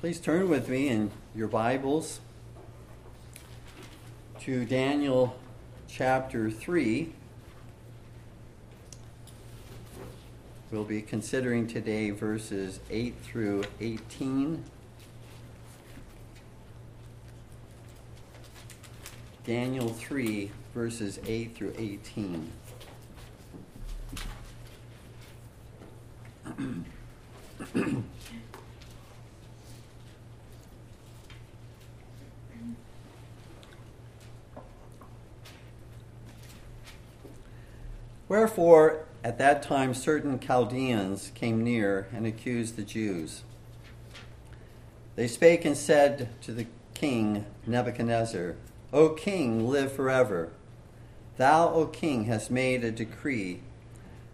Please turn with me in your Bibles to Daniel chapter 3. We'll be considering today verses 8 through 18. Daniel 3, verses 8 through 18. Wherefore, at that time, certain Chaldeans came near and accused the Jews. They spake and said to the king Nebuchadnezzar, O king, live forever. Thou, O king, hast made a decree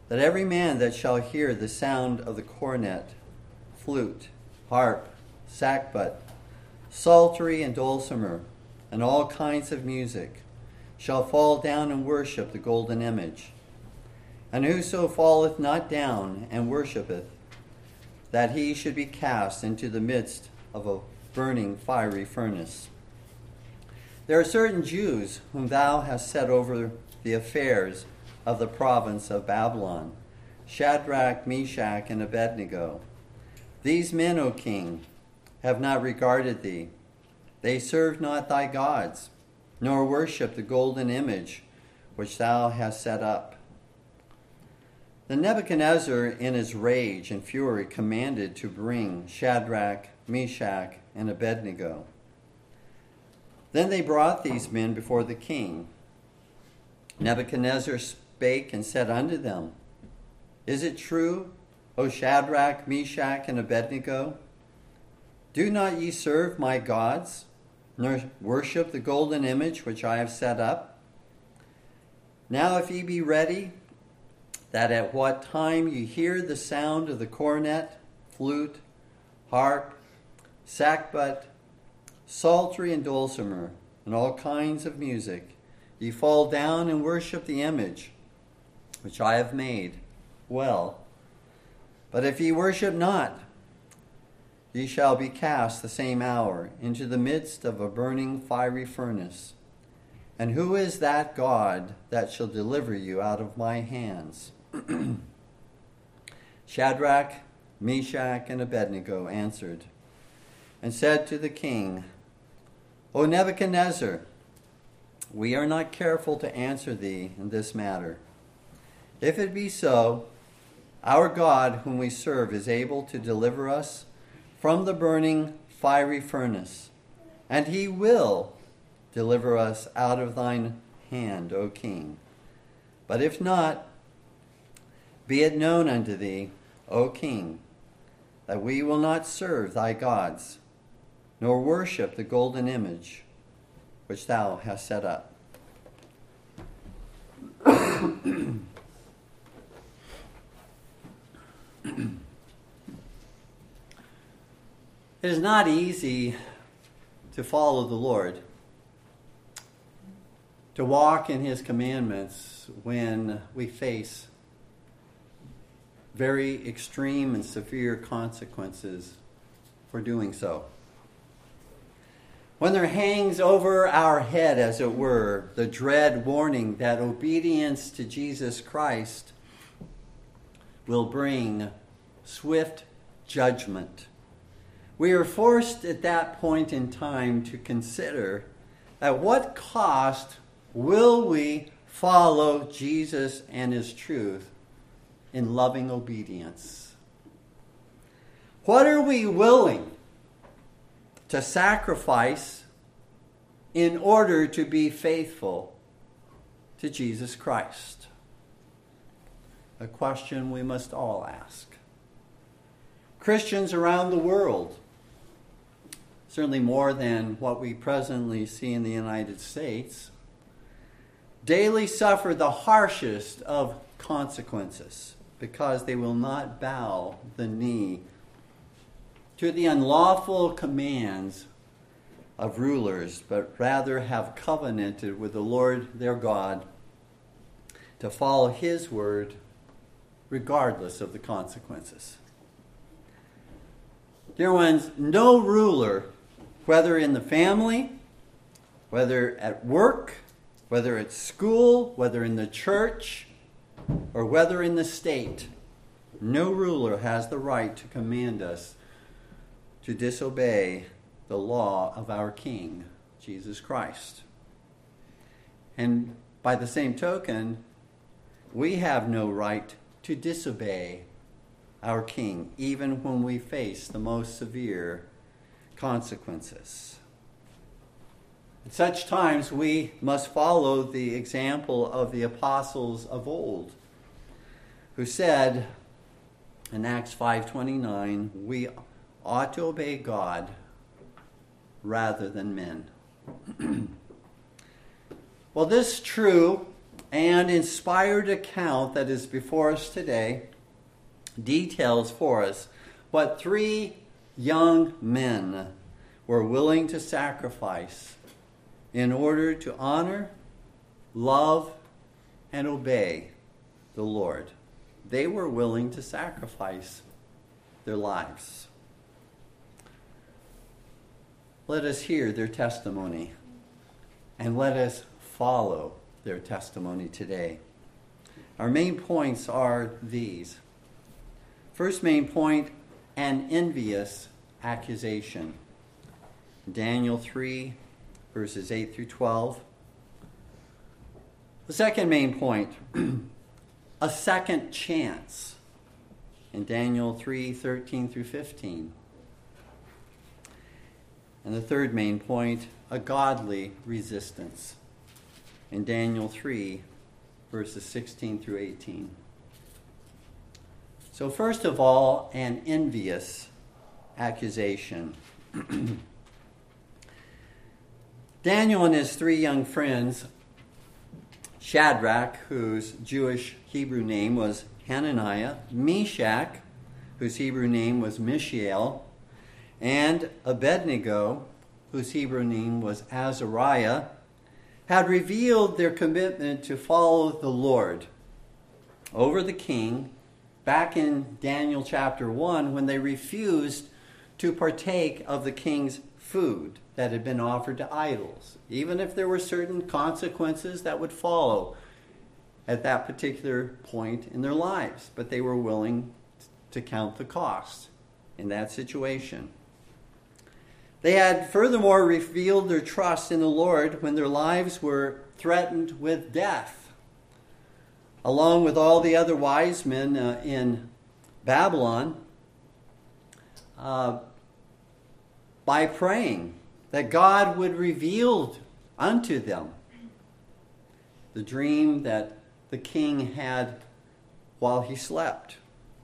that every man that shall hear the sound of the cornet, flute, harp, sackbut, psaltery, and dulcimer, and all kinds of music, shall fall down and worship the golden image and whoso falleth not down and worshippeth, that he should be cast into the midst of a burning fiery furnace. There are certain Jews whom thou hast set over the affairs of the province of Babylon Shadrach, Meshach, and Abednego. These men, O king, have not regarded thee. They serve not thy gods, nor worship the golden image which thou hast set up. Then Nebuchadnezzar, in his rage and fury, commanded to bring Shadrach, Meshach, and Abednego. Then they brought these men before the king. Nebuchadnezzar spake and said unto them, Is it true, O Shadrach, Meshach, and Abednego? Do not ye serve my gods, nor worship the golden image which I have set up? Now, if ye be ready, that at what time you hear the sound of the cornet, flute, harp, sackbut, psaltery, and dulcimer, and all kinds of music, ye fall down and worship the image which I have made. Well, but if ye worship not, ye shall be cast the same hour into the midst of a burning fiery furnace. And who is that God that shall deliver you out of my hands? Shadrach, Meshach, and Abednego answered and said to the king, O Nebuchadnezzar, we are not careful to answer thee in this matter. If it be so, our God, whom we serve, is able to deliver us from the burning fiery furnace, and he will deliver us out of thine hand, O king. But if not, be it known unto thee, O king, that we will not serve thy gods, nor worship the golden image which thou hast set up. it is not easy to follow the Lord, to walk in his commandments when we face very extreme and severe consequences for doing so. When there hangs over our head, as it were, the dread warning that obedience to Jesus Christ will bring swift judgment, we are forced at that point in time to consider at what cost will we follow Jesus and his truth in loving obedience? What are we willing to sacrifice in order to be faithful to Jesus Christ? A question we must all ask. Christians around the world, certainly more than what we presently see in the United States, daily suffer the harshest of consequences because they will not bow the knee to the unlawful commands of rulers, but rather have covenanted with the Lord their God to follow his word regardless of the consequences. Dear ones, no ruler, whether in the family, whether at work, whether at school, whether in the church, or whether in the state, no ruler has the right to command us to disobey the law of our King, Jesus Christ. And by the same token, we have no right to disobey our King, even when we face the most severe consequences. At such times, we must follow the example of the apostles of old, who said in Acts 5:29, "We ought to obey God rather than men." well, this true and inspired account that is before us today details for us what three young men were willing to sacrifice in order to honor, love, and obey the Lord. They were willing to sacrifice their lives. Let us hear their testimony and let us follow their testimony today. Our main points are these. First main point an envious accusation. Daniel 3, verses 8 through 12. The second main point a second chance in Daniel 3 13 through 15. And the third main point a godly resistance in Daniel 3, verses 16 through 18. So, first of all, an envious accusation. Daniel and his three young friends, Shadrach, whose Jewish Hebrew name was Hananiah, Meshach, whose Hebrew name was Mishael, and Abednego, whose Hebrew name was Azariah, had revealed their commitment to follow the Lord over the king back in Daniel chapter 1 when they refused to partake of the king's food that had been offered to idols, even if there were certain consequences that would follow at that particular point in their lives. But they were willing to count the cost in that situation. They had furthermore revealed their trust in the Lord when their lives were threatened with death. Along with all the other wise men uh, in Babylon, uh, by praying that God would reveal unto them the dream that the king had while he slept,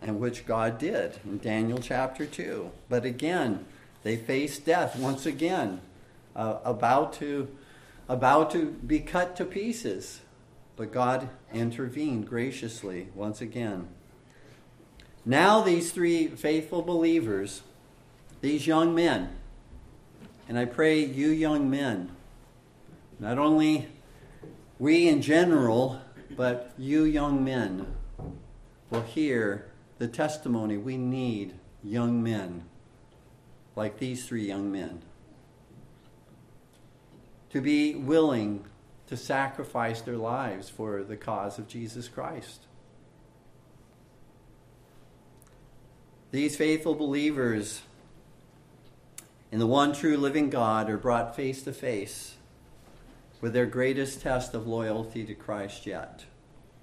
and which God did in Daniel chapter 2. But again, they faced death once again, uh, about, to, about to be cut to pieces. But God intervened graciously once again. Now, these three faithful believers, these young men, and I pray you young men, not only we in general, but you young men will hear the testimony we need young men like these three young men. To be willing to sacrifice their lives for the cause of Jesus Christ. These faithful believers in the one true living God are brought face to face with their greatest test of loyalty to Christ yet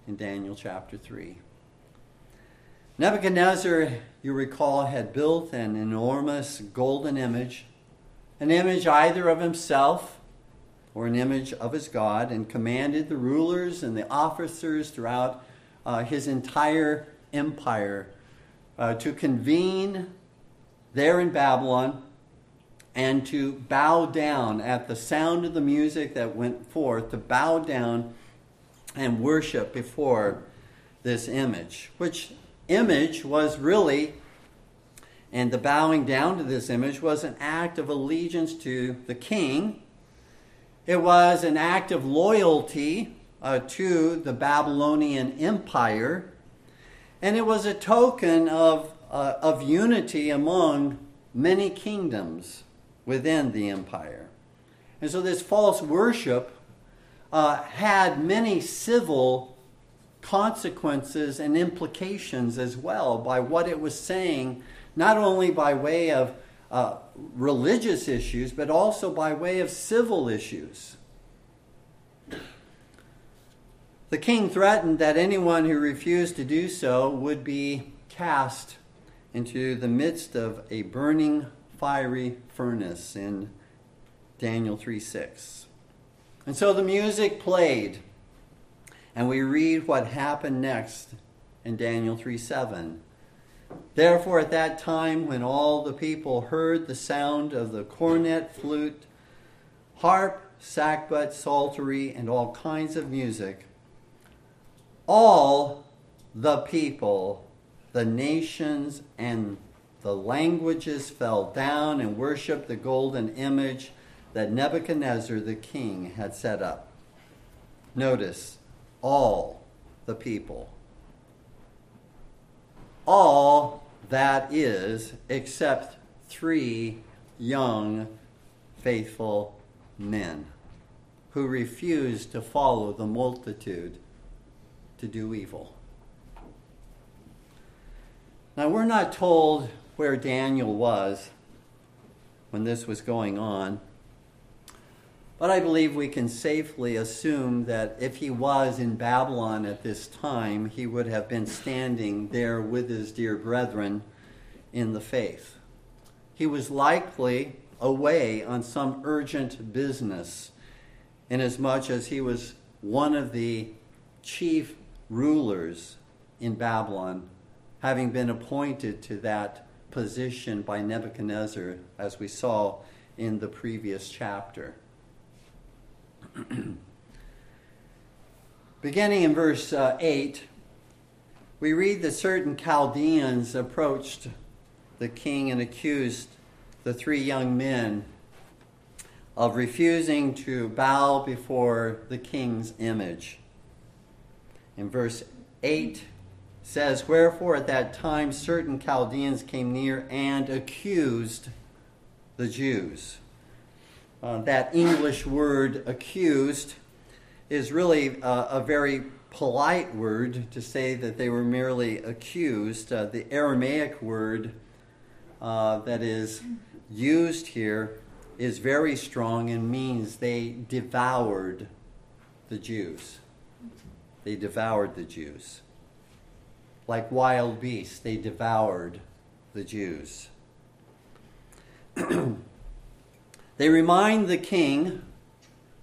in Daniel chapter 3. Nebuchadnezzar, you recall, had built an enormous golden image, an image either of himself or an image of his God, and commanded the rulers and the officers throughout uh, his entire empire uh, to convene there in Babylon and to bow down at the sound of the music that went forth, to bow down and worship before this image, which image was really, and the bowing down to this image was an act of allegiance to the king. It was an act of loyalty uh, to the Babylonian Empire. And it was a token of, uh, of unity among many kingdoms within the empire. And so this false worship uh, had many civil consequences and implications as well by what it was saying, not only by way of uh, religious issues, but also by way of civil issues. The king threatened that anyone who refused to do so would be cast into the midst of a burning fiery furnace in Daniel 3 6. And so the music played, and we read what happened next in Daniel 3 7. Therefore, at that time, when all the people heard the sound of the cornet, flute, harp, sackbut, psaltery, and all kinds of music, all the people, the nations, and the languages fell down and worshiped the golden image that Nebuchadnezzar the king had set up. Notice, all the people. All that is, except three young, faithful men who refused to follow the multitude to do evil. Now, we're not told where Daniel was when this was going on, but I believe we can safely assume that if he was in Babylon at this time, he would have been standing there with his dear brethren in the faith. He was likely away on some urgent business, inasmuch as he was one of the chief rulers in Babylon, having been appointed to that position by Nebuchadnezzar, as we saw in the previous chapter. Beginning in verse uh, 8, we read that certain Chaldeans approached the king and accused the three young men of refusing to bow before the king's image in verse 8 says, Wherefore at that time certain Chaldeans came near and accused the Jews. Uh, that English word accused is really uh, a very polite word to say that they were merely accused. Uh, the Aramaic word uh, that is used here is very strong and means they devoured the Jews. They devoured the Jews. Like wild beasts, they devoured the Jews. they remind the king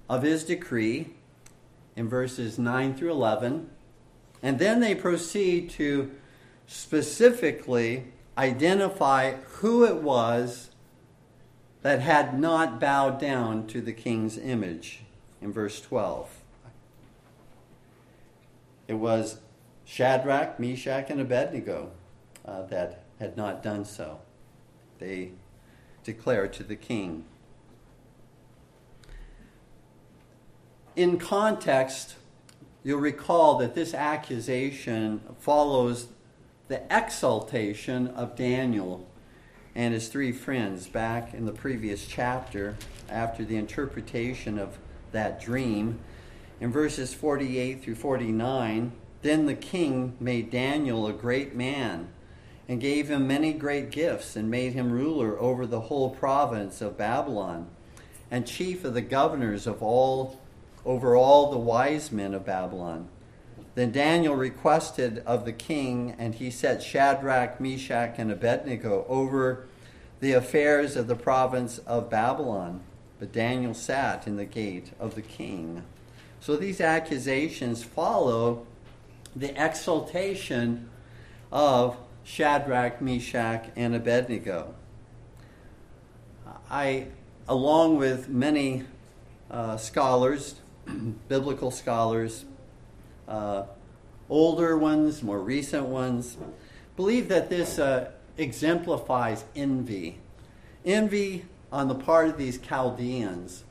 of his decree in verses 9 through 11, and then they proceed to specifically identify who it was that had not bowed down to the king's image in verse 12. It was Shadrach, Meshach, and Abednego uh, that had not done so. They declared to the king. In context, you'll recall that this accusation follows the exaltation of Daniel and his three friends back in the previous chapter after the interpretation of that dream in verses 48 through 49, then the king made Daniel a great man and gave him many great gifts and made him ruler over the whole province of Babylon and chief of the governors of all over all the wise men of Babylon. Then Daniel requested of the king, and he set Shadrach, Meshach, and Abednego over the affairs of the province of Babylon. But Daniel sat in the gate of the king. So these accusations follow the exaltation of Shadrach, Meshach, and Abednego. I, along with many uh, scholars, biblical scholars, uh, older ones, more recent ones, believe that this uh, exemplifies envy. Envy on the part of these Chaldeans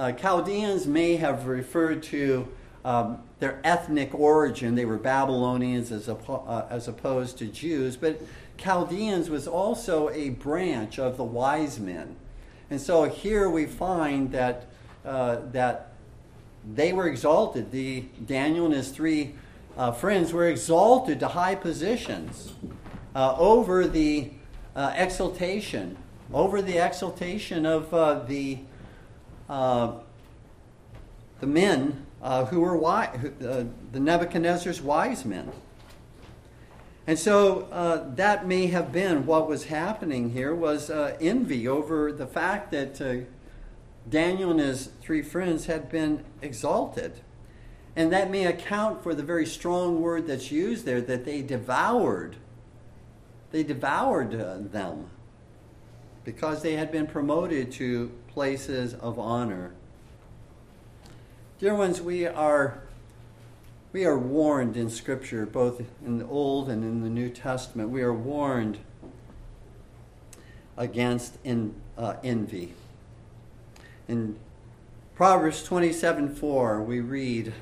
uh, Chaldeans may have referred to um, their ethnic origin. They were Babylonians as, uh, as opposed to Jews, but Chaldeans was also a branch of the wise men. And so here we find that, uh, that they were exalted. The, Daniel and his three uh, friends were exalted to high positions uh, over the uh, exaltation, over the exaltation of uh, the, the men uh, who were wise, uh, the Nebuchadnezzar's wise men. And so uh, that may have been what was happening here was uh, envy over the fact that uh, Daniel and his three friends had been exalted. And that may account for the very strong word that's used there that they devoured. They devoured uh, them because they had been promoted to places of honor. Dear ones, we are, we are warned in Scripture, both in the Old and in the New Testament, we are warned against in, uh, envy. In Proverbs 27 4, we read,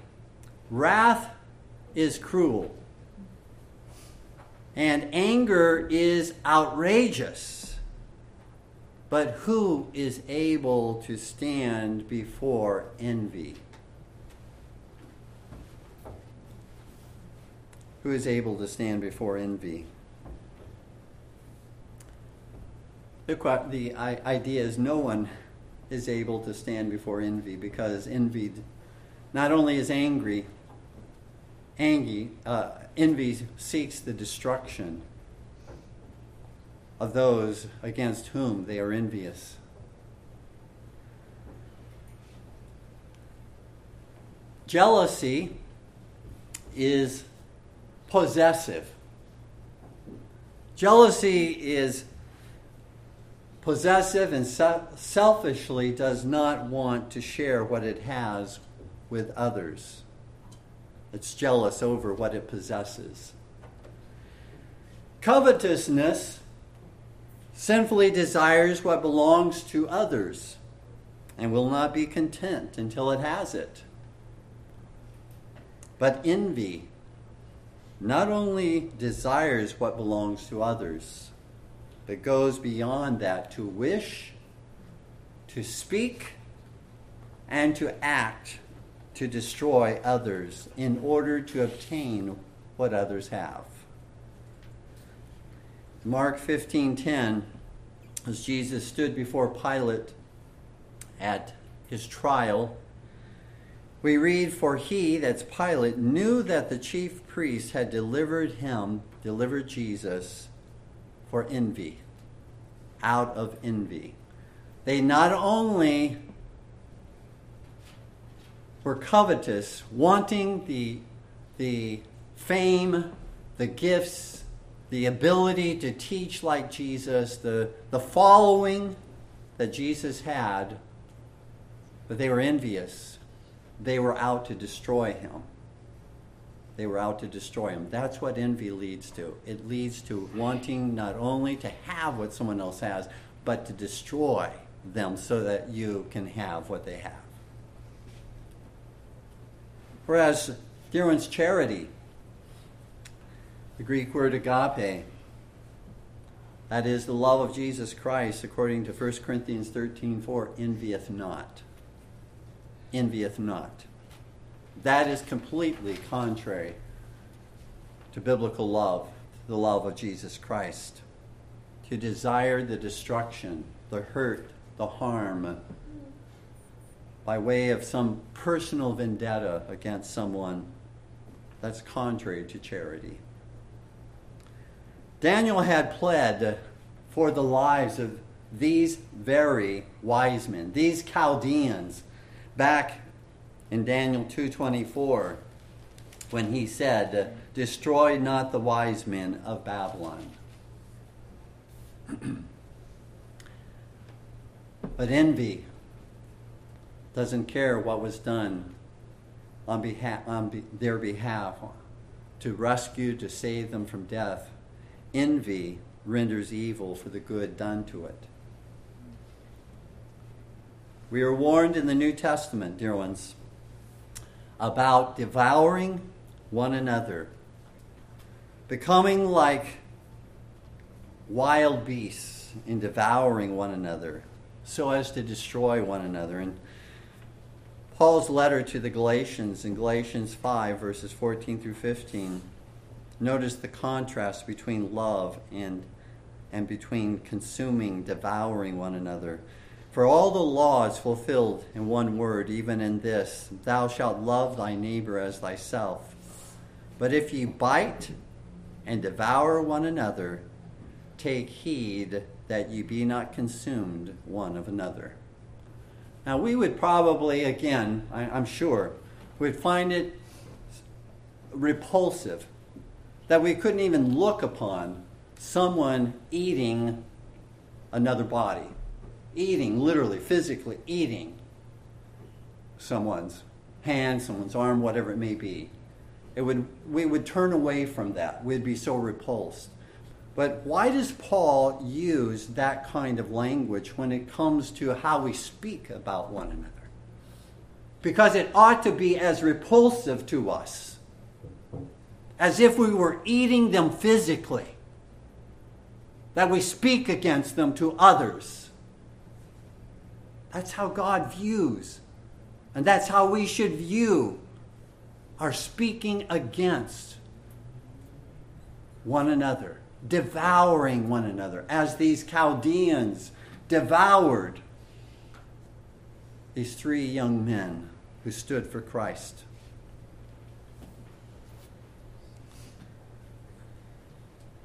Wrath is cruel, and anger is outrageous. But who is able to stand before envy? Who is able to stand before envy. The, the idea is no one is able to stand before envy because envy not only is angry, angry uh, envy seeks the destruction of those against whom they are envious. Jealousy is possessive. Jealousy is possessive and selfishly does not want to share what it has with others. It's jealous over what it possesses. Covetousness sinfully desires what belongs to others and will not be content until it has it. But envy not only desires what belongs to others, but goes beyond that to wish, to speak, and to act to destroy others in order to obtain what others have. Mark 15:10 as Jesus stood before Pilate at his trial we read, For he, that's Pilate, knew that the chief priests had delivered him, delivered Jesus, for envy, out of envy. They not only were covetous, wanting the, the fame, the gifts, the ability to teach like Jesus, the, the following that Jesus had, but they were envious they were out to destroy him. They were out to destroy him. That's what envy leads to. It leads to wanting not only to have what someone else has, but to destroy them so that you can have what they have. Whereas, dear one's charity, the Greek word agape, that is the love of Jesus Christ, according to 1 Corinthians 13 4, envieth not envieth not. That is completely contrary to biblical love, the love of Jesus Christ. To desire the destruction, the hurt, the harm, by way of some personal vendetta against someone, that's contrary to charity. Daniel had pled for the lives of these very wise men, these Chaldeans back in Daniel 2:24 when he said, "Destroy not the wise men of Babylon." but envy doesn't care what was done on, behalf, on be, their behalf to rescue, to save them from death. Envy renders evil for the good done to it. We are warned in the New Testament, dear ones, about devouring one another, becoming like wild beasts in devouring one another so as to destroy one another. And Paul's letter to the Galatians in Galatians 5, verses 14 through 15, notice the contrast between love and, and between consuming, devouring one another. For all the law is fulfilled in one word, even in this Thou shalt love thy neighbor as thyself. But if ye bite and devour one another, take heed that ye be not consumed one of another. Now, we would probably, again, I, am sure, would find it repulsive that we couldn't even look upon someone eating another body. Eating, literally, physically eating someone's hand, someone's arm, whatever it may be. It would, we would turn away from that. We'd be so repulsed. But why does Paul use that kind of language when it comes to how we speak about one another? Because it ought to be as repulsive to us as if we were eating them physically, that we speak against them to others. That's how God views, and that's how we should view our speaking against one another devouring one another, as these Chaldeans devoured these three young men who stood for Christ.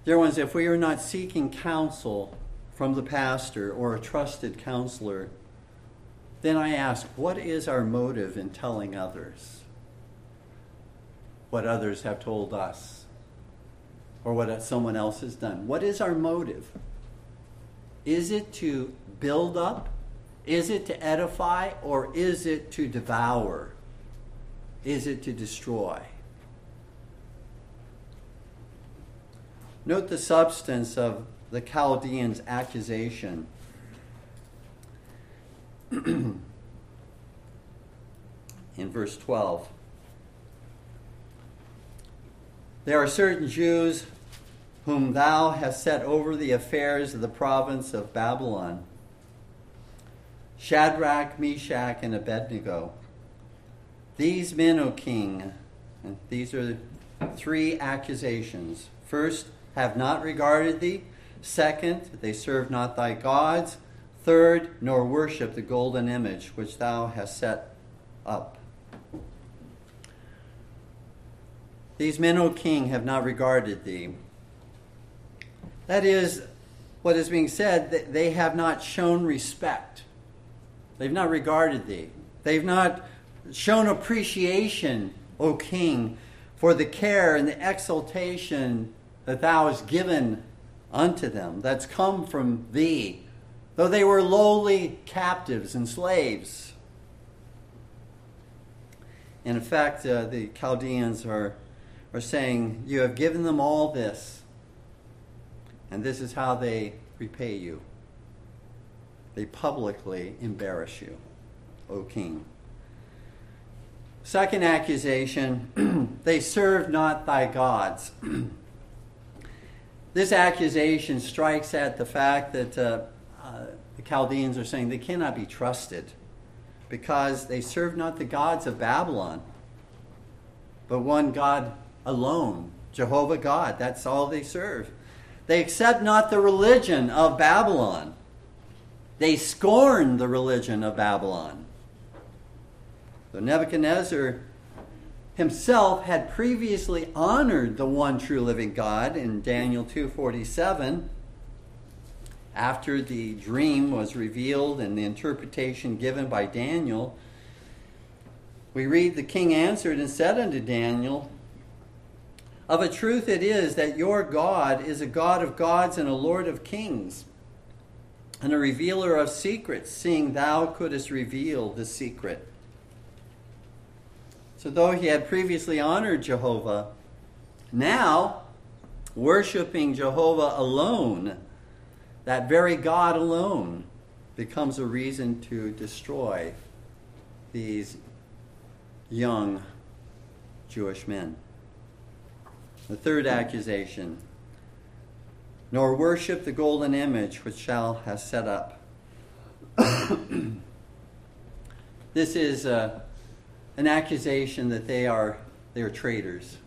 Dear ones, if we are not seeking counsel from the pastor or a trusted counselor, then I ask, what is our motive in telling others what others have told us? or what someone else has done. What is our motive? Is it to build up? Is it to edify? Or is it to devour? Is it to destroy? Note the substance of the Chaldeans' accusation. In verse 12. There are certain Jews whom thou hast set over the affairs of the province of Babylon Shadrach, Meshach, and Abednego. These men, O king, these are three accusations. First, have not regarded thee. Second, they serve not thy gods. Third, nor worship the golden image which thou hast set up. These men, O king, have not regarded thee. That is what is being said, they have not shown respect. They've not regarded thee. They've not shown appreciation, O king, for the care and the exaltation that thou hast given unto them, that's come from thee, though they were lowly captives and slaves. And In fact, uh, the Chaldeans are are saying, You have given them all this, and this is how they repay you. They publicly embarrass you, O king. Second accusation they serve not thy gods. this accusation strikes at the fact that uh, uh, the Chaldeans are saying they cannot be trusted because they serve not the gods of Babylon, but one God alone. Jehovah God, that's all they serve. They accept not the religion of Babylon. They scorn the religion of Babylon. So Nebuchadnezzar himself had previously honored the one true living God in Daniel 2:47 after the dream was revealed and the interpretation given by Daniel we read the king answered and said unto Daniel of a truth, it is that your God is a God of gods and a Lord of kings, and a revealer of secrets, seeing thou couldst reveal the secret. So, though he had previously honored Jehovah, now worshiping Jehovah alone, that very God alone, becomes a reason to destroy these young Jewish men. The third accusation nor worship the golden image which Shal has set up. this is uh, an accusation that they are, they are traitors.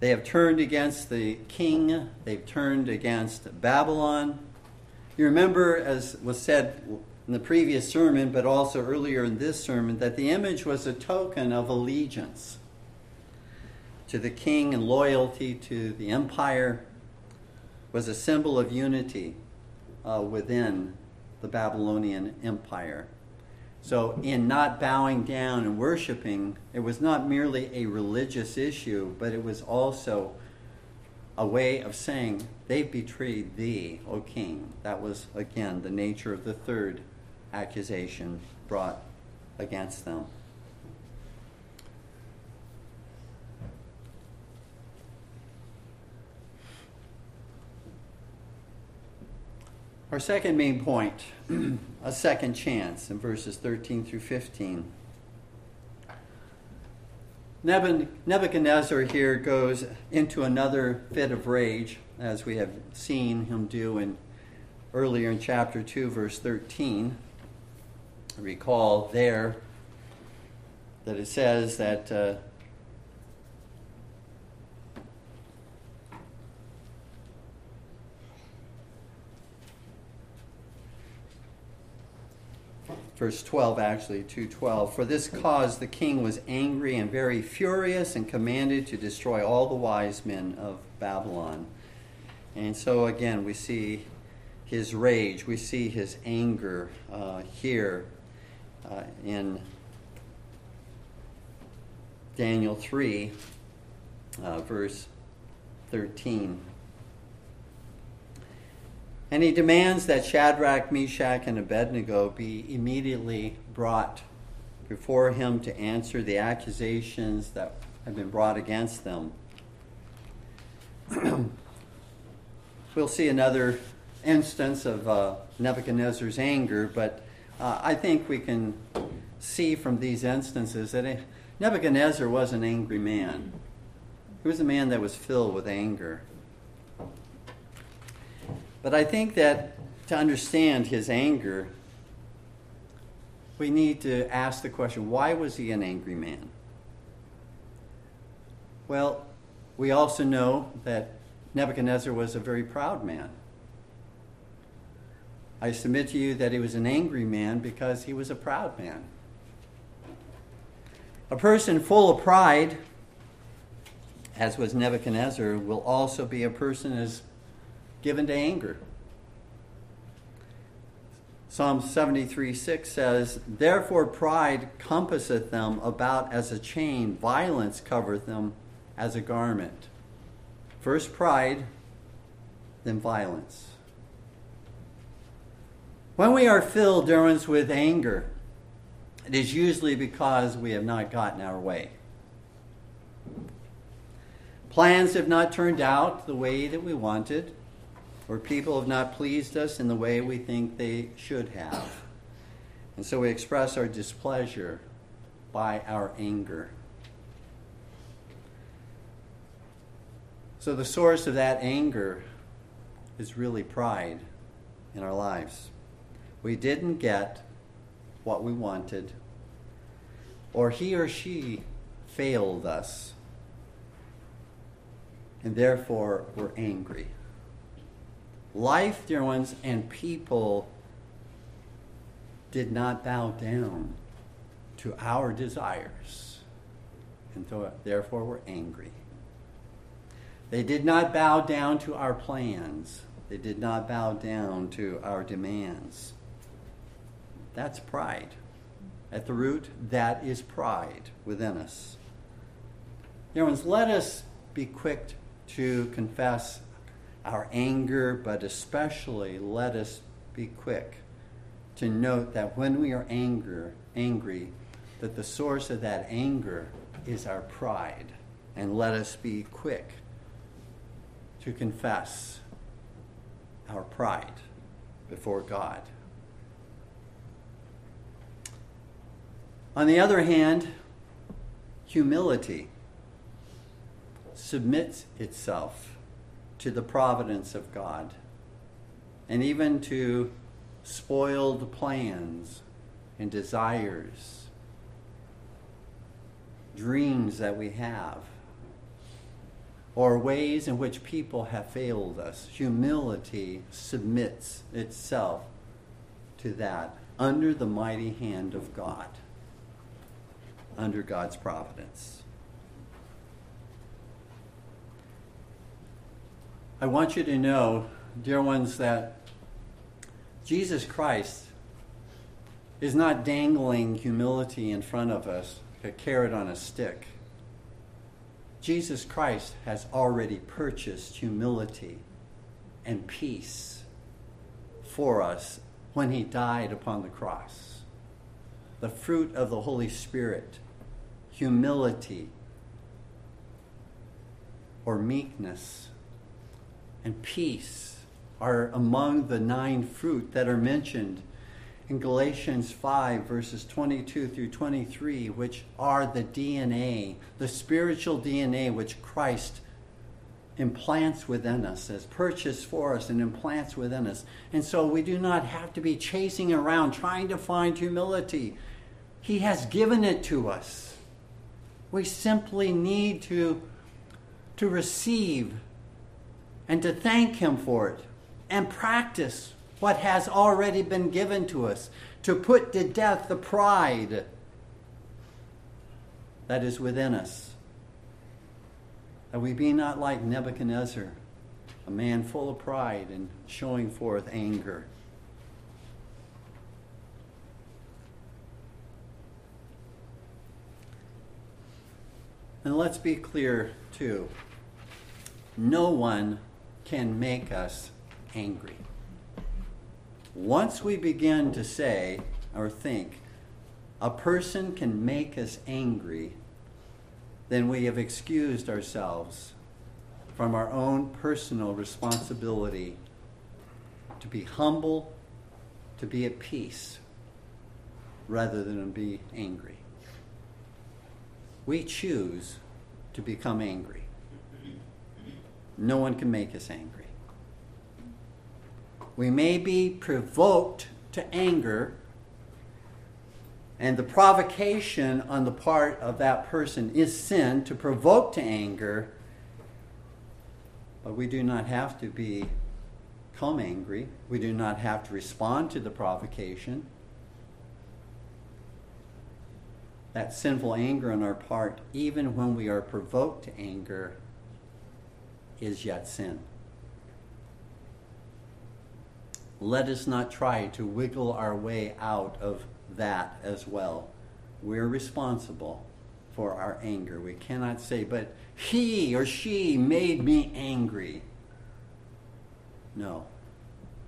They have turned against the king, they've turned against Babylon. You remember, as was said in the previous sermon, but also earlier in this sermon, that the image was a token of allegiance to the king and loyalty to the empire, was a symbol of unity uh, within the Babylonian Empire. So, in not bowing down and worshiping, it was not merely a religious issue, but it was also a way of saying, They've betrayed thee, O king. That was, again, the nature of the third accusation brought against them. Our second main point a second chance in verses 13 through 15. Nebuchadnezzar here goes into another fit of rage, as we have seen him do in earlier in chapter 2, verse 13. Recall there that it says that uh, verse 12 actually 212 for this cause the king was angry and very furious and commanded to destroy all the wise men of babylon. And so again we see his rage. We see his anger uh, here uh, in daniel 3 uh, verse 13 and he demands that Shadrach, Meshach, and Abednego be immediately brought before him to answer the accusations that have been brought against them. we'll see another instance of uh, Nebuchadnezzar's anger, but uh, I think we can see from these instances that Nebuchadnezzar was an angry man. He was a man that was filled with anger. But I think that to understand his anger, we need to ask the question why was he an angry man? Well, we also know that Nebuchadnezzar was a very proud man. I submit to you that he was an angry man because he was a proud man. A person full of pride, as was Nebuchadnezzar, will also be a person as given to anger. Psalm 73 6 says, Therefore pride compasseth them about as a chain, violence covereth them as a garment. First pride, then violence. When we are filled, Derwins, with anger, it is usually because we have not gotten our way. Plans have not turned out the way that we wanted or people have not pleased us in the way we think they should have. And so we express our displeasure by our anger. So the source of that anger is really pride in our lives. We didn't get what we wanted, or he or she failed us, and therefore we're angry. Life, dear ones, and people did not bow down to our desires, and therefore were angry. They did not bow down to our plans. They did not bow down to our demands. That's pride. At the root, that is pride within us. Dear ones, let us be quick to confess our anger, but especially let us be quick to note that when we are anger, angry, that the source of that anger is our pride. And let us be quick to confess our pride before God. On the other hand, humility submits itself to the providence of God and even to spoiled plans and desires, dreams that we have, or ways in which people have failed us. Humility submits itself to that under the mighty hand of God, under God's providence. I want you to know, dear ones, that Jesus Christ is not dangling humility in front of us, like a carrot on a stick. Jesus Christ has already purchased humility and peace for us when he died upon the cross. The fruit of the Holy Spirit, humility or meekness and peace are among the nine fruit that are mentioned in Galatians 5, verses 22 through 23, which are the DNA, the spiritual DNA which Christ implants within us, has purchased for us and implants within us. And so we do not have to be chasing around trying to find humility. He has given it to us. We simply need to, to receive and to thank Him for it and practice what has already been given to us, to put to death the pride that is within us. That we be not like Nebuchadnezzar, a man full of pride and showing forth anger. And let's be clear, too. No one can make us angry. Once we begin to say or think, a person can make us angry, then we have excused ourselves from our own personal responsibility to be humble, to be at peace, rather than be angry. We choose to become angry. No one can make us angry. We may be provoked to anger, and the provocation on the part of that person is sin to provoke to anger, but we do not have to be become angry. We do not have to respond to the provocation. That sinful anger on our part, even when we are provoked to anger, is yet sin. let us not try to wiggle our way out of that as well. We're responsible for our anger. We cannot say, but he or she made me angry. No.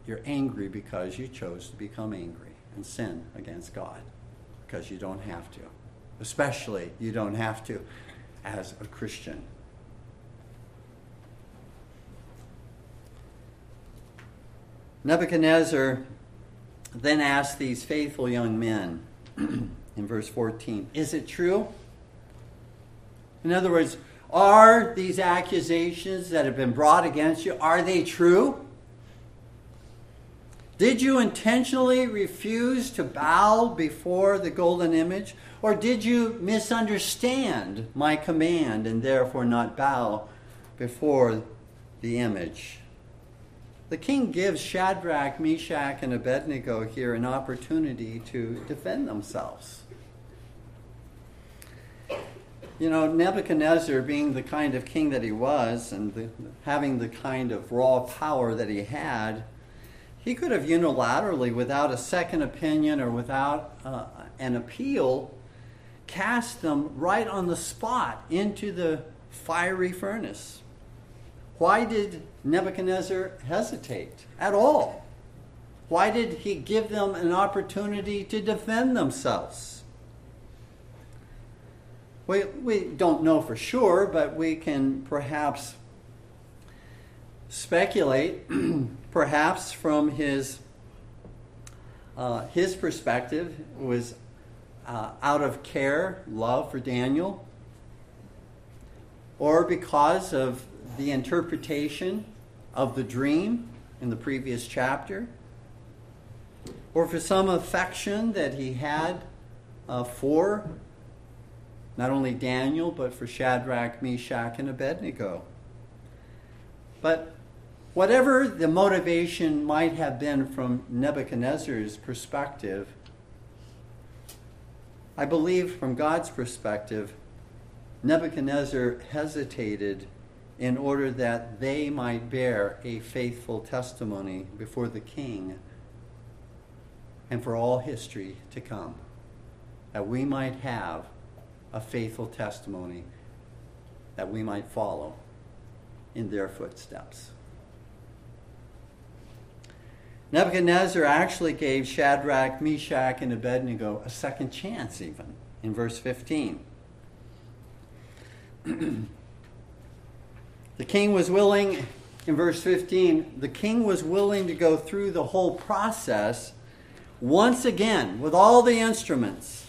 You're angry because you chose to become angry and sin against God because you don't have to. Especially, you don't have to as a Christian. Nebuchadnezzar then asked these faithful young men in verse 14, Is it true? In other words, are these accusations that have been brought against you, are they true? Did you intentionally refuse to bow before the golden image? Or did you misunderstand my command and therefore not bow before the image? The king gives Shadrach, Meshach, and Abednego here an opportunity to defend themselves. You know, Nebuchadnezzar, being the kind of king that he was and the, having the kind of raw power that he had, he could have unilaterally, without a second opinion or without uh, an appeal, cast them right on the spot into the fiery furnace. Why did Nebuchadnezzar hesitate at all? Why did he give them an opportunity to defend themselves? We, we don't know for sure, but we can perhaps speculate, perhaps from his, uh, his perspective, was uh, out of care, love for Daniel, or because of the interpretation of the dream in the previous chapter, or for some affection that he had uh, for not only Daniel, but for Shadrach, Meshach, and Abednego. But whatever the motivation might have been from Nebuchadnezzar's perspective, I believe from God's perspective, Nebuchadnezzar hesitated in order that they might bear a faithful testimony before the king and for all history to come. That we might have a faithful testimony, that we might follow in their footsteps. Nebuchadnezzar actually gave Shadrach, Meshach, and Abednego a second chance, even in verse 15. the king was willing, in verse 15, the king was willing to go through the whole process once again with all the instruments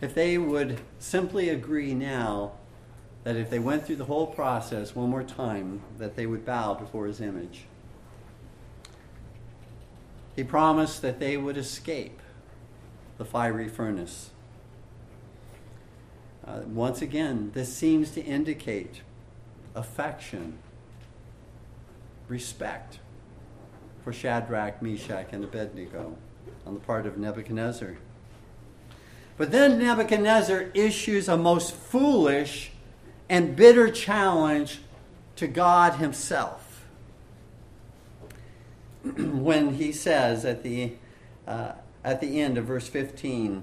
if they would simply agree now that if they went through the whole process one more time, that they would bow before his image. He promised that they would escape the fiery furnace. Uh, once again, this seems to indicate affection, respect for Shadrach, Meshach, and Abednego on the part of Nebuchadnezzar. But then Nebuchadnezzar issues a most foolish and bitter challenge to God Himself. when he says at the, uh, at the end of verse 15,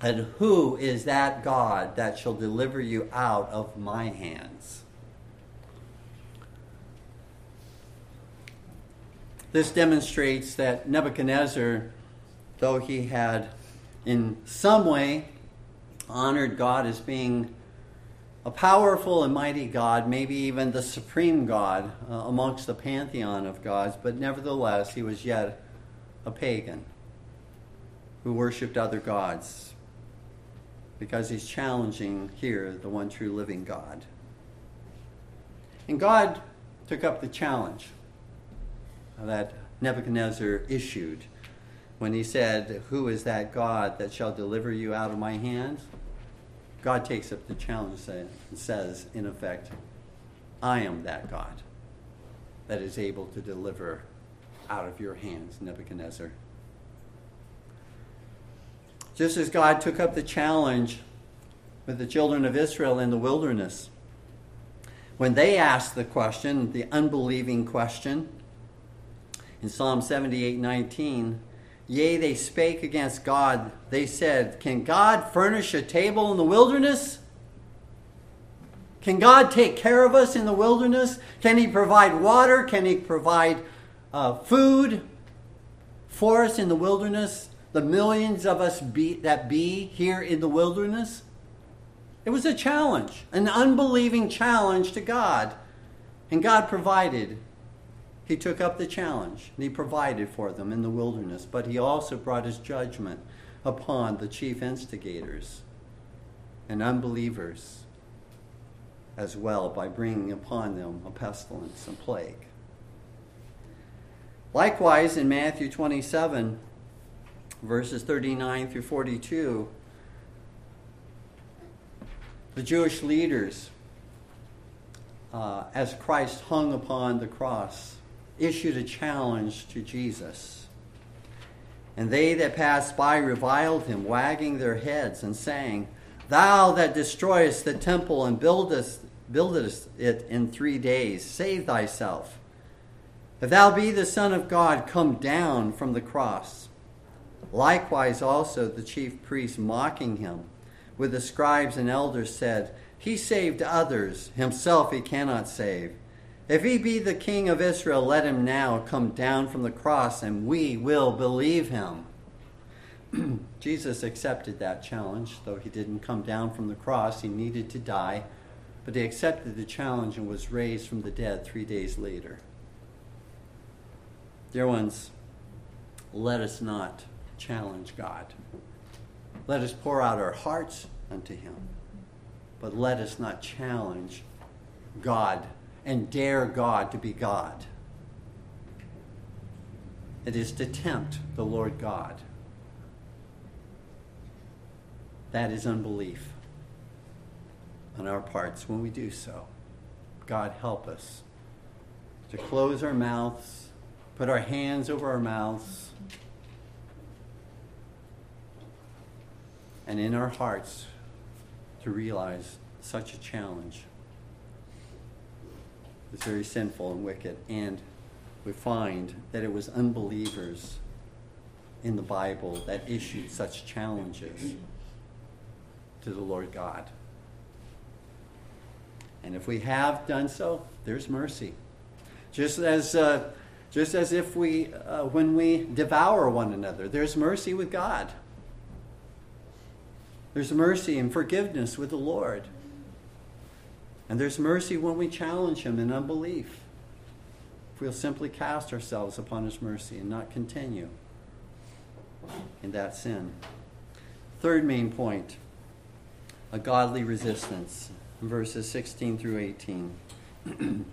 and who is that God that shall deliver you out of my hands? This demonstrates that Nebuchadnezzar, though he had in some way honored God as being a powerful and mighty God, maybe even the supreme God uh, amongst the pantheon of gods, but nevertheless, he was yet a pagan who worshiped other gods because he's challenging here the one true living God. And God took up the challenge that Nebuchadnezzar issued when he said, Who is that God that shall deliver you out of my hands? God takes up the challenge and says, in effect, I am that God that is able to deliver out of your hands, Nebuchadnezzar. Just as God took up the challenge with the children of Israel in the wilderness, when they asked the question, the unbelieving question, in Psalm 78 19, Yea, they spake against God. They said, Can God furnish a table in the wilderness? Can God take care of us in the wilderness? Can He provide water? Can He provide uh, food for us in the wilderness? The millions of us be, that be here in the wilderness? It was a challenge, an unbelieving challenge to God. And God provided he took up the challenge and he provided for them in the wilderness, but he also brought his judgment upon the chief instigators and unbelievers as well by bringing upon them a pestilence and plague. Likewise, in Matthew 27, verses 39 through 42, the Jewish leaders, uh, as Christ hung upon the cross, issued a challenge to Jesus. And they that passed by reviled him, wagging their heads and saying, Thou that destroyest the temple and buildest, buildest it in three days, save thyself. If thou be the Son of God, come down from the cross. Likewise also the chief priests mocking him with the scribes and elders said, He saved others, himself he cannot save. If he be the king of Israel, let him now come down from the cross, and we will believe him. Jesus accepted that challenge, though he didn't come down from the cross. He needed to die, but he accepted the challenge and was raised from the dead three days later. Dear ones, let us not challenge God. Let us pour out our hearts unto him, but let us not challenge God and dare God to be God. It is to tempt the Lord God. That is unbelief on our parts when we do so. God, help us to close our mouths, put our hands over our mouths, and in our hearts to realize such a challenge is very sinful and wicked. And we find that it was unbelievers in the Bible that issued such challenges to the Lord God. And if we have done so, there's mercy. Just as, uh, just as if we, uh, when we devour one another, there's mercy with God. There's mercy and forgiveness with the Lord. And there's mercy when we challenge Him in unbelief. If we'll simply cast ourselves upon His mercy and not continue in that sin. Third main point a godly resistance, verses 16 through 18.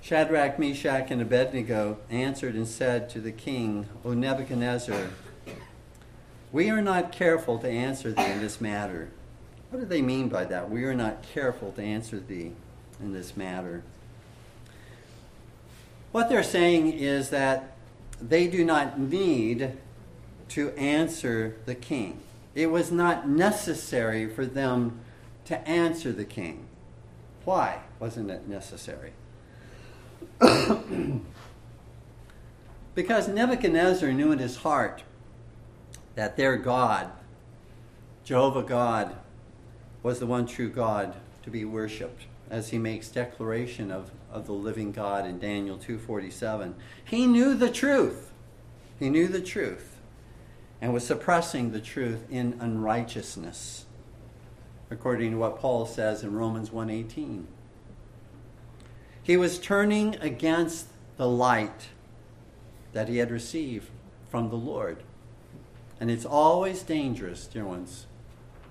Shadrach, Meshach, and Abednego answered and said to the king, O Nebuchadnezzar, we are not careful to answer thee in this matter. What do they mean by that? We are not careful to answer thee in this matter. What they're saying is that they do not need to answer the king it was not necessary for them to answer the king. Why wasn't it necessary? because Nebuchadnezzar knew in his heart that their God, Jehovah God, was the one true God to be worshipped as he makes declaration of, of the living God in Daniel 2:47. He knew the truth. He knew the truth and was suppressing the truth in unrighteousness according to what Paul says in Romans 1:18 he was turning against the light that he had received from the Lord and it's always dangerous dear ones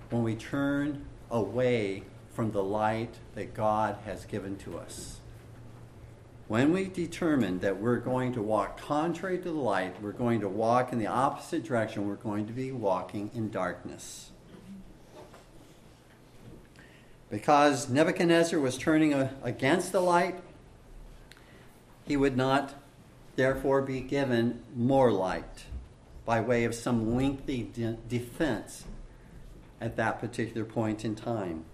when we turn away from the light that God has given to us when we determine that we're going to walk contrary to the light, we're going to walk in the opposite direction, we're going to be walking in darkness. Because Nebuchadnezzar was turning against the light, he would not therefore be given more light by way of some lengthy de- defense at that particular point in time.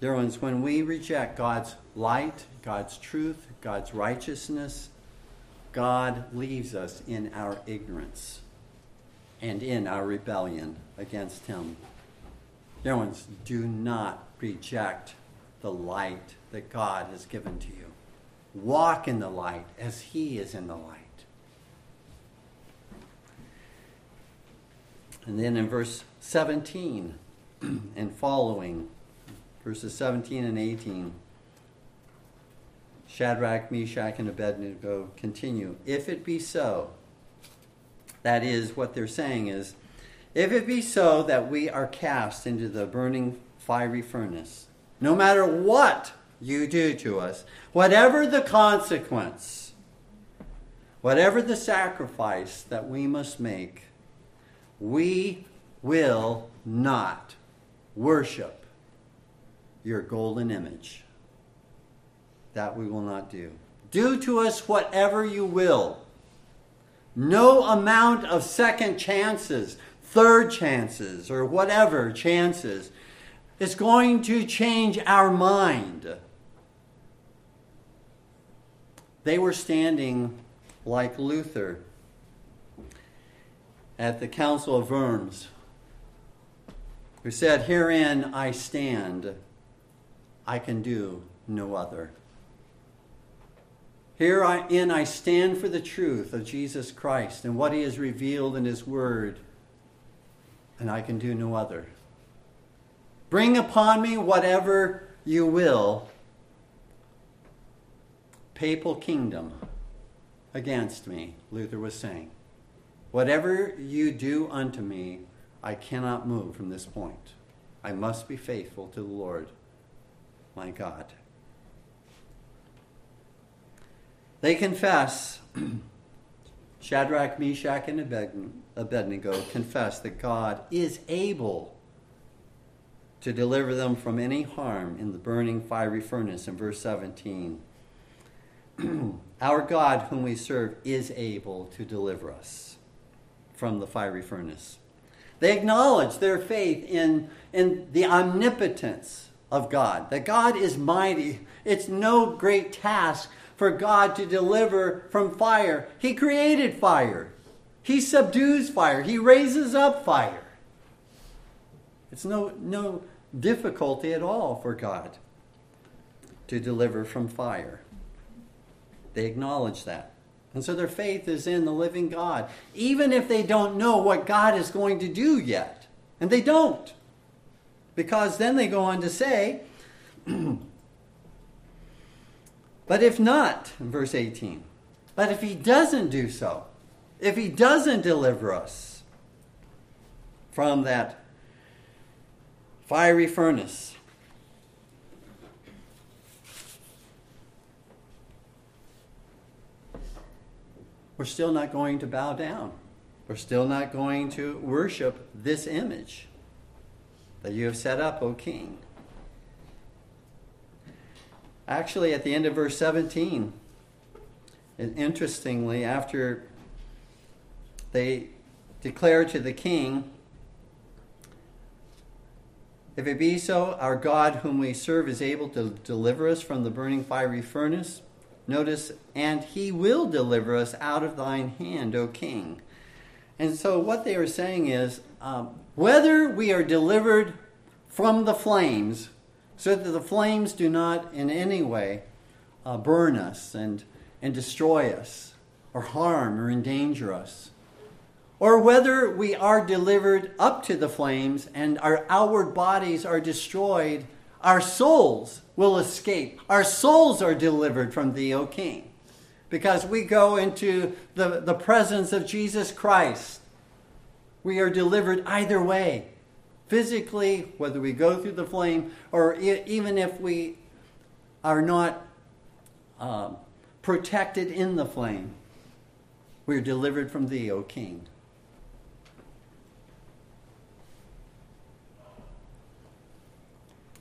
Dear ones, when we reject God's light, God's truth, God's righteousness, God leaves us in our ignorance and in our rebellion against Him. Dear ones, do not reject the light that God has given to you. Walk in the light as He is in the light. And then in verse 17 and following, verses 17 and 18. Shadrach, Meshach, and Abednego continue. If it be so, that is, what they're saying is, if it be so that we are cast into the burning fiery furnace, no matter what you do to us, whatever the consequence, whatever the sacrifice that we must make, we will not worship your golden image. That we will not do. Do to us whatever you will. No amount of second chances, third chances, or whatever chances is going to change our mind. They were standing like Luther at the Council of Worms, who said, Herein I stand I can do no other. Herein I stand for the truth of Jesus Christ and what he has revealed in his word, and I can do no other. Bring upon me whatever you will, papal kingdom against me, Luther was saying. Whatever you do unto me, I cannot move from this point. I must be faithful to the Lord, my God. They confess, Shadrach, Meshach, and Abednego confess that God is able to deliver them from any harm in the burning fiery furnace in verse 17. Our God, whom we serve, is able to deliver us from the fiery furnace. They acknowledge their faith in, in the omnipotence of God, that God is mighty. It's no great task for God to deliver from fire. He created fire, He subdues fire, He raises up fire. It's no, no difficulty at all for God to deliver from fire. They acknowledge that. And so their faith is in the living God, even if they don't know what God is going to do yet. And they don't. Because then they go on to say, but if not, verse 18, but if he doesn't do so, if he doesn't deliver us from that fiery furnace. We're still not going to bow down. We're still not going to worship this image that you have set up, O King. Actually, at the end of verse 17, and interestingly, after they declare to the king if it be so, our God, whom we serve, is able to deliver us from the burning fiery furnace. Notice, and he will deliver us out of thine hand, O king. And so, what they are saying is um, whether we are delivered from the flames, so that the flames do not in any way uh, burn us and, and destroy us, or harm or endanger us, or whether we are delivered up to the flames and our outward bodies are destroyed, our souls will escape. Our souls are delivered from thee, O King, because we go into the, the presence of Jesus Christ. We are delivered either way. Physically, whether we go through the flame, or even if we are not uh, protected in the flame, we are delivered from thee, O King.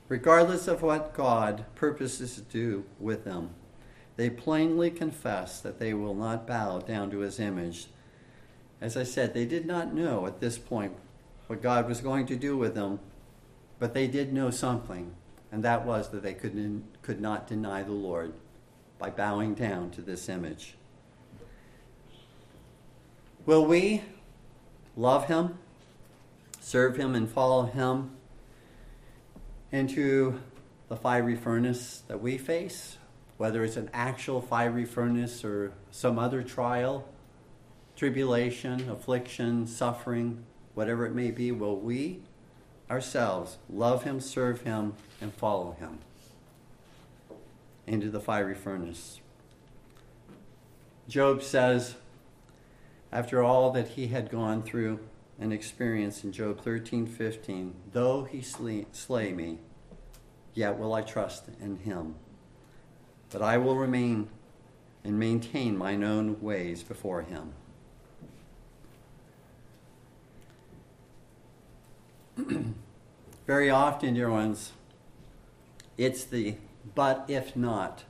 Regardless of what God purposes to do with them. They plainly confess that they will not bow down to his image. As I said, they did not know at this point what God was going to do with them, but they did know something, and that was that they could, could not deny the Lord by bowing down to this image. Will we love him, serve him, and follow him into the fiery furnace that we face, whether it's an actual fiery furnace or some other trial, tribulation, affliction, suffering, whatever it may be, will we ourselves love Him, serve Him, and follow Him into the fiery furnace? Job says, after all that he had gone through, and experience in Job 13 15. Though he slay, slay me, yet will I trust in him. But I will remain and maintain mine own ways before him. Very often, dear ones, it's the but if not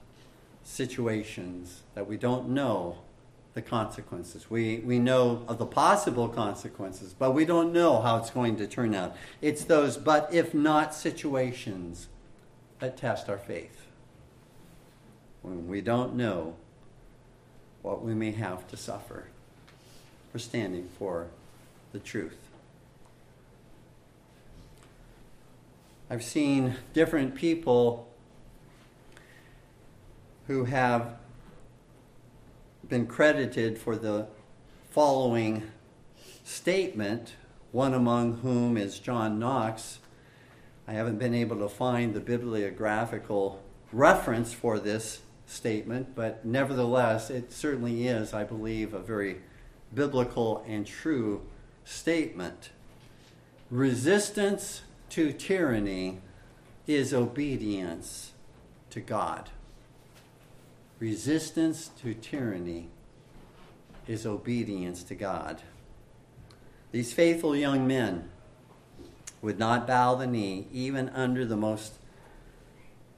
situations that we don't know the consequences. We, we know of the possible consequences, but we don't know how it's going to turn out. It's those but if not situations that test our faith. When we don't know what we may have to suffer for standing for the truth. I've seen different people who have been credited for the following statement, one among whom is John Knox. I haven't been able to find the bibliographical reference for this statement, but nevertheless, it certainly is, I believe, a very biblical and true statement. resistance to tyranny is obedience to God. Resistance to tyranny is obedience to God. These faithful young men would not bow the knee even under the most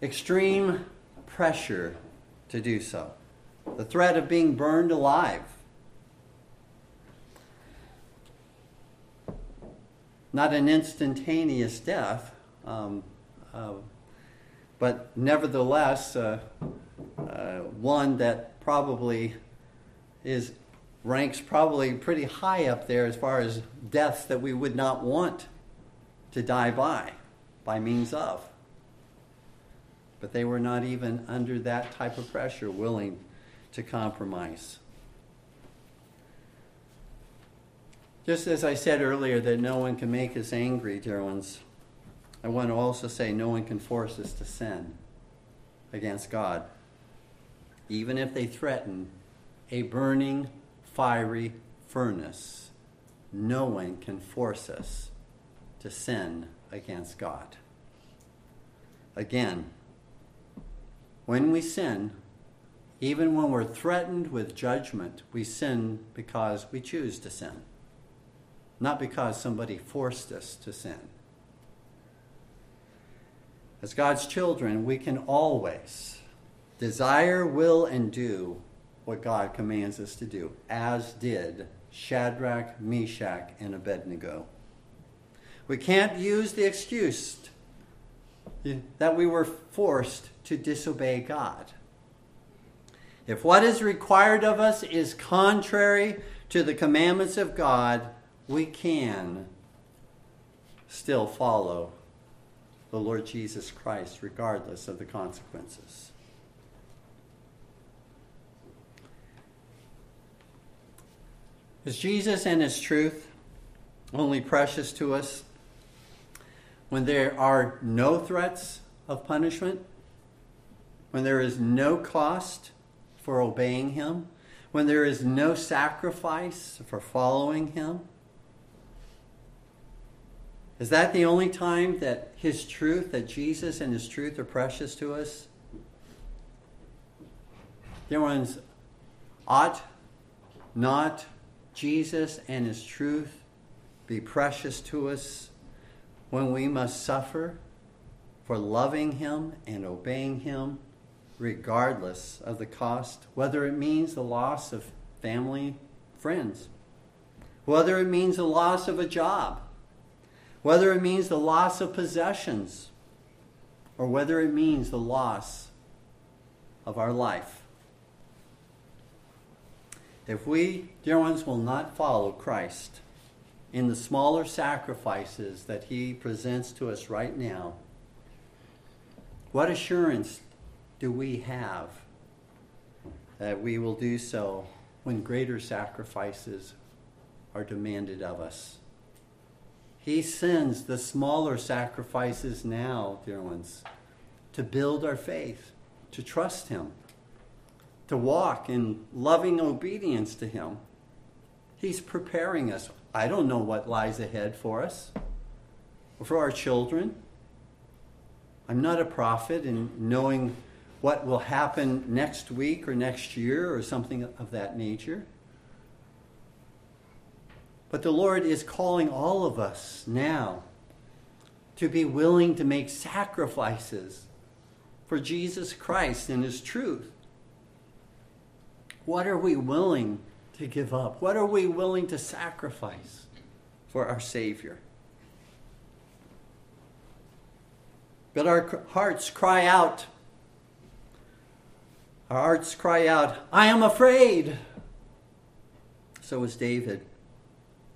extreme pressure to do so. The threat of being burned alive. Not an instantaneous death, um, uh, but nevertheless, uh, uh, one that probably is ranks probably pretty high up there as far as deaths that we would not want to die by, by means of. But they were not even under that type of pressure willing to compromise. Just as I said earlier that no one can make us angry, dear ones, I want to also say no one can force us to sin against God, even if they threaten a burning, fiery furnace. No one can force us to sin against God. Again, when we sin, even when we're threatened with judgment, we sin because we choose to sin, not because somebody forced us to sin. As God's children, we can always desire, will, and do what God commands us to do, as did Shadrach, Meshach, and Abednego. We can't use the excuse that we were forced to disobey God. If what is required of us is contrary to the commandments of God, we can still follow the Lord Jesus Christ, regardless of the consequences. Is Jesus and his truth only precious to us when there are no threats of punishment, when there is no cost for obeying Him, when there is no sacrifice for following Him? Is that the only time that His truth, that Jesus and His truth are precious to us? Dear ones, ought not Jesus and His truth be precious to us when we must suffer for loving Him and obeying Him, regardless of the cost, whether it means the loss of family, friends, whether it means the loss of a job, whether it means the loss of possessions, or whether it means the loss of our life. If we, dear ones, will not follow Christ, in the smaller sacrifices that He presents to us right now, what assurance do we have that we will do so when greater sacrifices are demanded of us? He sends the smaller sacrifices now, dear ones, to build our faith, to trust Him, to walk in loving obedience to Him. He's preparing us. I don't know what lies ahead for us, or for our children. I'm not a prophet in knowing what will happen next week or next year or something of that nature. But the Lord is calling all of us now to be willing to make sacrifices for Jesus Christ and His truth. What are we willing to give up? What are we willing to sacrifice for our Savior? But our hearts cry out. Our hearts cry out, I am afraid. So is David.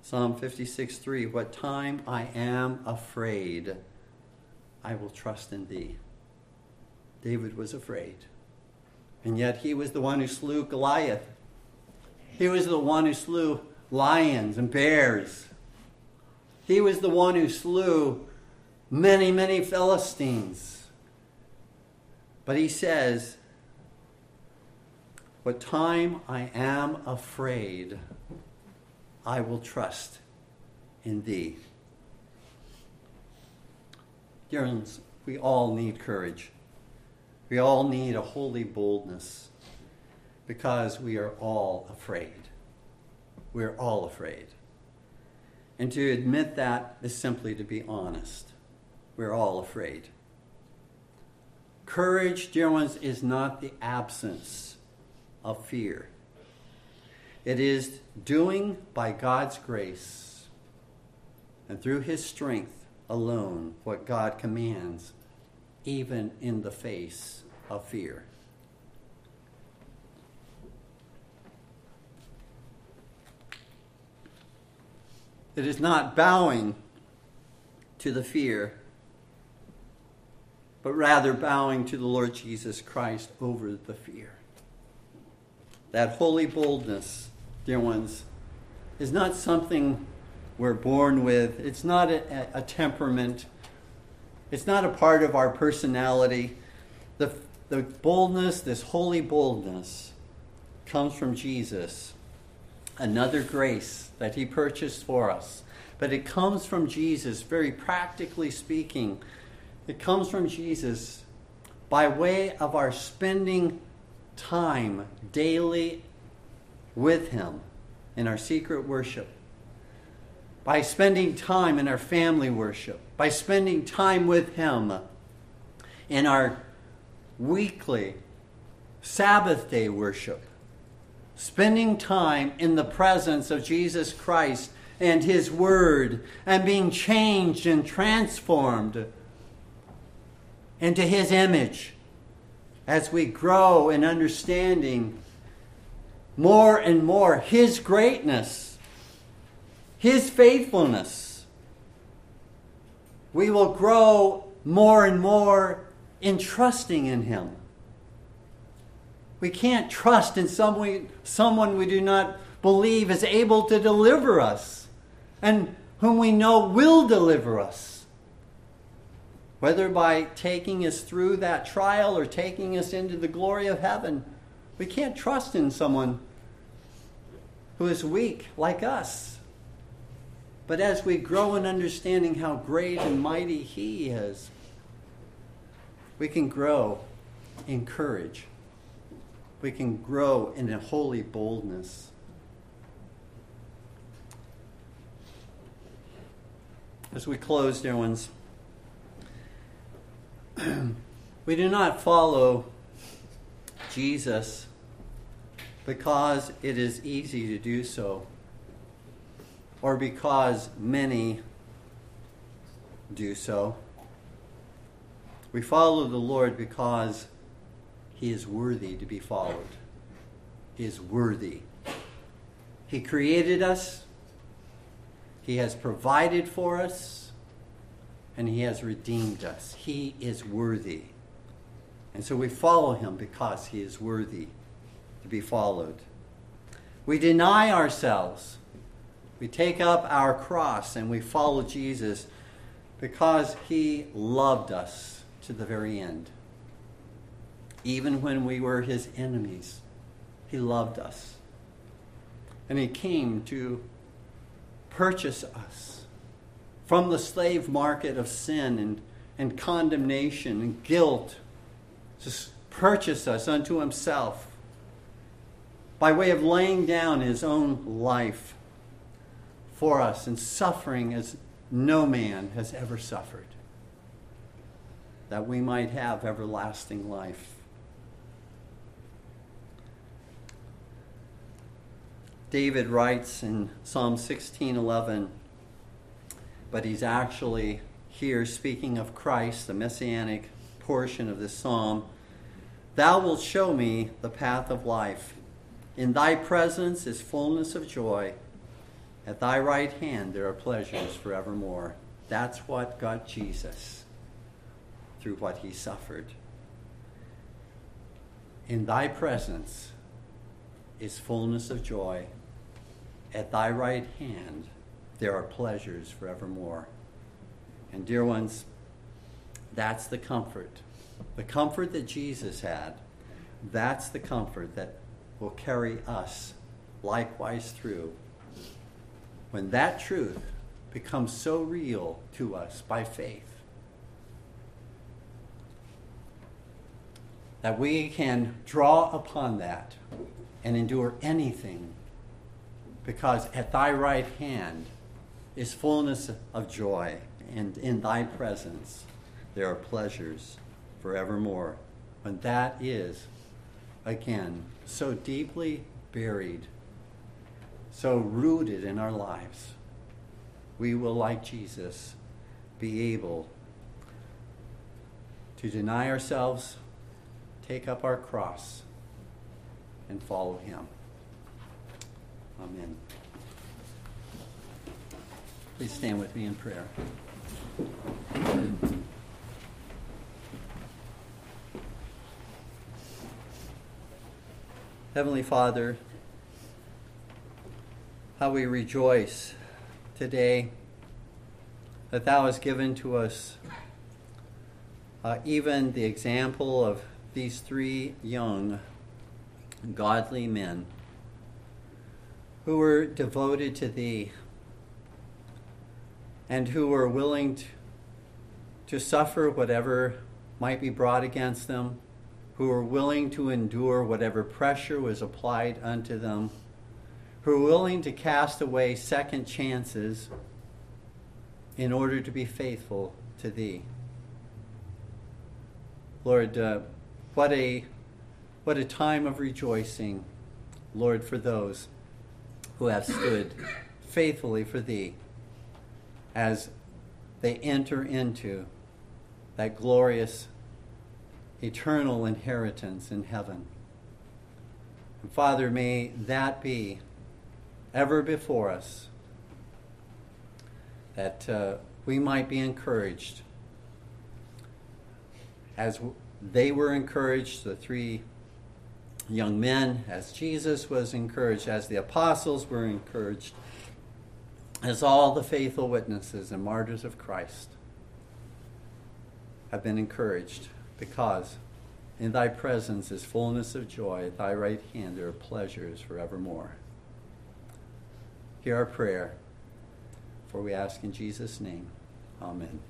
Psalm 56 3 What time I am afraid, I will trust in thee. David was afraid. And yet he was the one who slew Goliath. He was the one who slew lions and bears. He was the one who slew many, many Philistines. But he says, What time I am afraid, I will trust in thee. Dear ones, we all need courage. We all need a holy boldness because we are all afraid. We're all afraid. And to admit that is simply to be honest. We're all afraid. Courage, dear ones, is not the absence of fear. It is doing by God's grace and through His strength alone what God commands, even in the face of fear. It is not bowing to the fear, but rather bowing to the Lord Jesus Christ over the fear. That holy boldness, dear ones, is not something we're born with, it's not a, a temperament, it's not a part of our personality. The, the boldness, this holy boldness, comes from Jesus another grace that he purchased for us. But it comes from Jesus, very practically speaking. It comes from Jesus by way of our spending time daily with him in our secret worship, by spending time in our family worship, by spending time with him in our weekly Sabbath day worship spending time in the presence of Jesus Christ and His Word and being changed and transformed into His image as we grow in understanding more and more His greatness, His faithfulness. We will grow more and more in trusting in Him. We can't trust in some someone we do not believe is able to deliver us and whom we know will deliver us. Whether by taking us through that trial or taking us into the glory of heaven, we can't trust in someone who is weak like us. But as we grow in understanding how great and mighty He is, we can grow in courage we can grow in a holy boldness. As we close, dear ones, we do not follow Jesus because it is easy to do so or because many do so. We follow the Lord because he is worthy to be followed. He is worthy. He created us, He has provided for us, and He has redeemed us. He is worthy. And so we follow Him because He is worthy to be followed. We deny ourselves. We take up our cross and we follow Jesus because He loved us to the very end. Even when we were his enemies, he loved us. And he came to purchase us from the slave market of sin and, and condemnation and guilt, to purchase us unto himself by way of laying down his own life for us and suffering as no man has ever suffered, that we might have everlasting life. David writes in Psalm 16:11, but he's actually here speaking of Christ, the messianic portion of this psalm. Thou wilt show me the path of life. In thy presence is fullness of joy. At thy right hand there are pleasures forevermore. That's what got Jesus through what he suffered. In thy presence is fullness of joy. At thy right hand there are pleasures forevermore. And, dear ones, that's the comfort. The comfort that Jesus had, that's the comfort that will carry us likewise through. When that truth becomes so real to us by faith, that we can draw upon that and endure anything because at thy right hand is fullness of joy, and in thy presence there are pleasures forevermore. And that is, again, so deeply buried, so rooted in our lives, we will, like Jesus, be able to deny ourselves, take up our cross, and follow him. Amen. Please stand with me in prayer. Heavenly Father, how we rejoice today that Thou hast given to us uh, even the example of these three young godly men who were devoted to Thee and who were willing to, to suffer whatever might be brought against them, who were willing to endure whatever pressure was applied unto them, who were willing to cast away second chances in order to be faithful to Thee. Lord, uh, what a what a time of rejoicing, Lord, for those who have stood faithfully for Thee as they enter into that glorious eternal inheritance in heaven. And Father, may that be ever before us, that uh, we might be encouraged as they were encouraged, the three young men, as Jesus was encouraged, as the apostles were encouraged, as all the faithful witnesses and martyrs of Christ have been encouraged, because in thy presence is fullness of joy, at thy right hand there are pleasures forevermore. Hear our prayer, for we ask in Jesus' name. Amen.